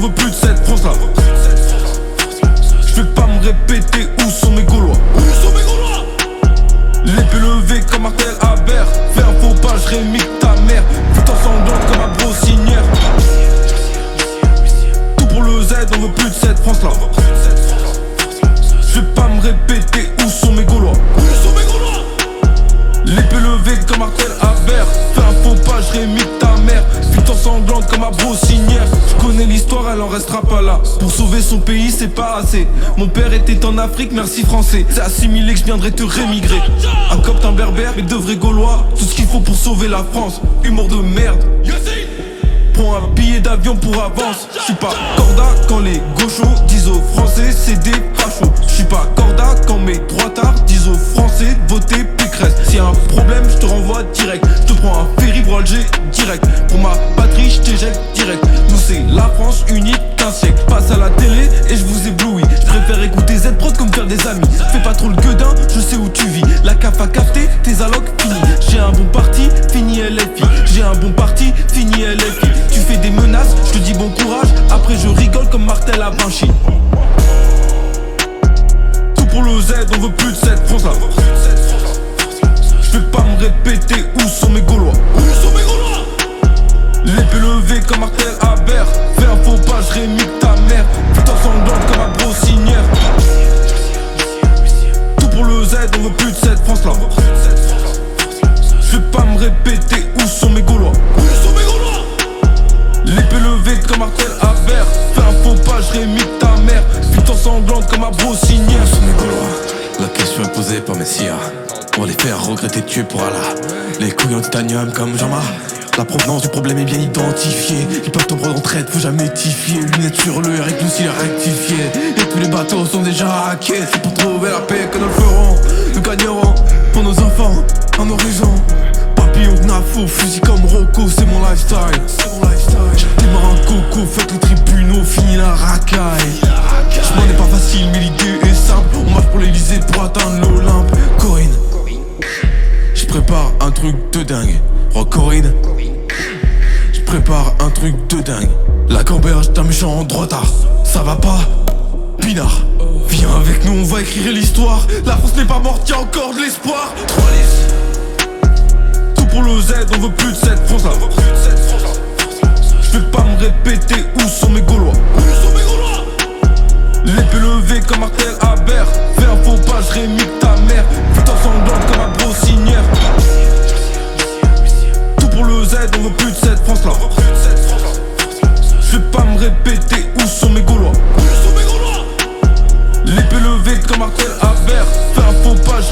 J'en veux plus de cette France là. Je vais pas me répéter où sont mes Gaulois. Où sont mes L'épée levée comme Martel Haber. Fais un faux pas, je rémique ta mère. Putain sanglante comme ma brossinière. Tout pour le Z, on veut plus de cette France là. Je vais pas me répéter où sont mes Gaulois. Où sont L'épée levée comme Martel Haber. Fais un faux pas, je sanglante comme un brossinière Je connais l'histoire, elle en restera pas là. Pour sauver son pays, c'est pas assez. Mon père était en Afrique, merci français. C'est assimilé que je viendrai te rémigrer. Un copte, un berbère, mais de vrais gaulois. Tout ce qu'il faut pour sauver la France. Humour de merde. Prends un billet d'avion pour avance. Je suis pas corda quand les gauchos disent aux français c'est des fachos. Je suis pas corda quand mes droitards disent aux français voter Pécresse. S'il y a un problème je te renvoie direct. Je te prends un ferry Alger direct. Pour ma unique qu'un siècle Passe à la télé et je vous éblouis. Je préfère écouter Z-Prod comme faire des amis. Fais pas trop le gueudin, je sais où tu vis. La CAF a capté, tes allocs finis J'ai un bon parti, fini LFI J'ai un bon parti, fini LFI Tu fais des menaces, je te dis bon courage. Après je rigole comme Martel à Vinci. Tout pour le Z, on veut plus de cette France là comme un brossinière La question est posée par Messia. On les faire regretter tuer pour Allah. Les couilles en titanium comme Jama. La provenance du problème est bien identifiée. Ils peuvent tomber en traite, faut jamais tifier. Lunettes sur le et nous s'il est rectifié. Et tous les bateaux sont déjà hackés. C'est pour trouver la paix que nous le ferons. Nous gagnerons pour nos enfants, un horizon. Papillon de Nafo, fusil comme Rocco, c'est prépare un truc de dingue. Corinne, je prépare un truc de dingue. La camberge d'un méchant droitard, ça va pas Pinard, viens avec nous, on va écrire l'histoire. La France n'est pas morte, y'a encore de l'espoir. Tout pour le Z, on veut plus de cette France là Je vais pas me répéter où sont mes Gaulois? L'épée levée comme Martel Haber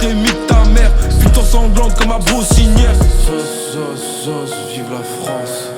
je rémique ta mère Putain sanglante comme un brossinière Sos, sos, sos, vive la France.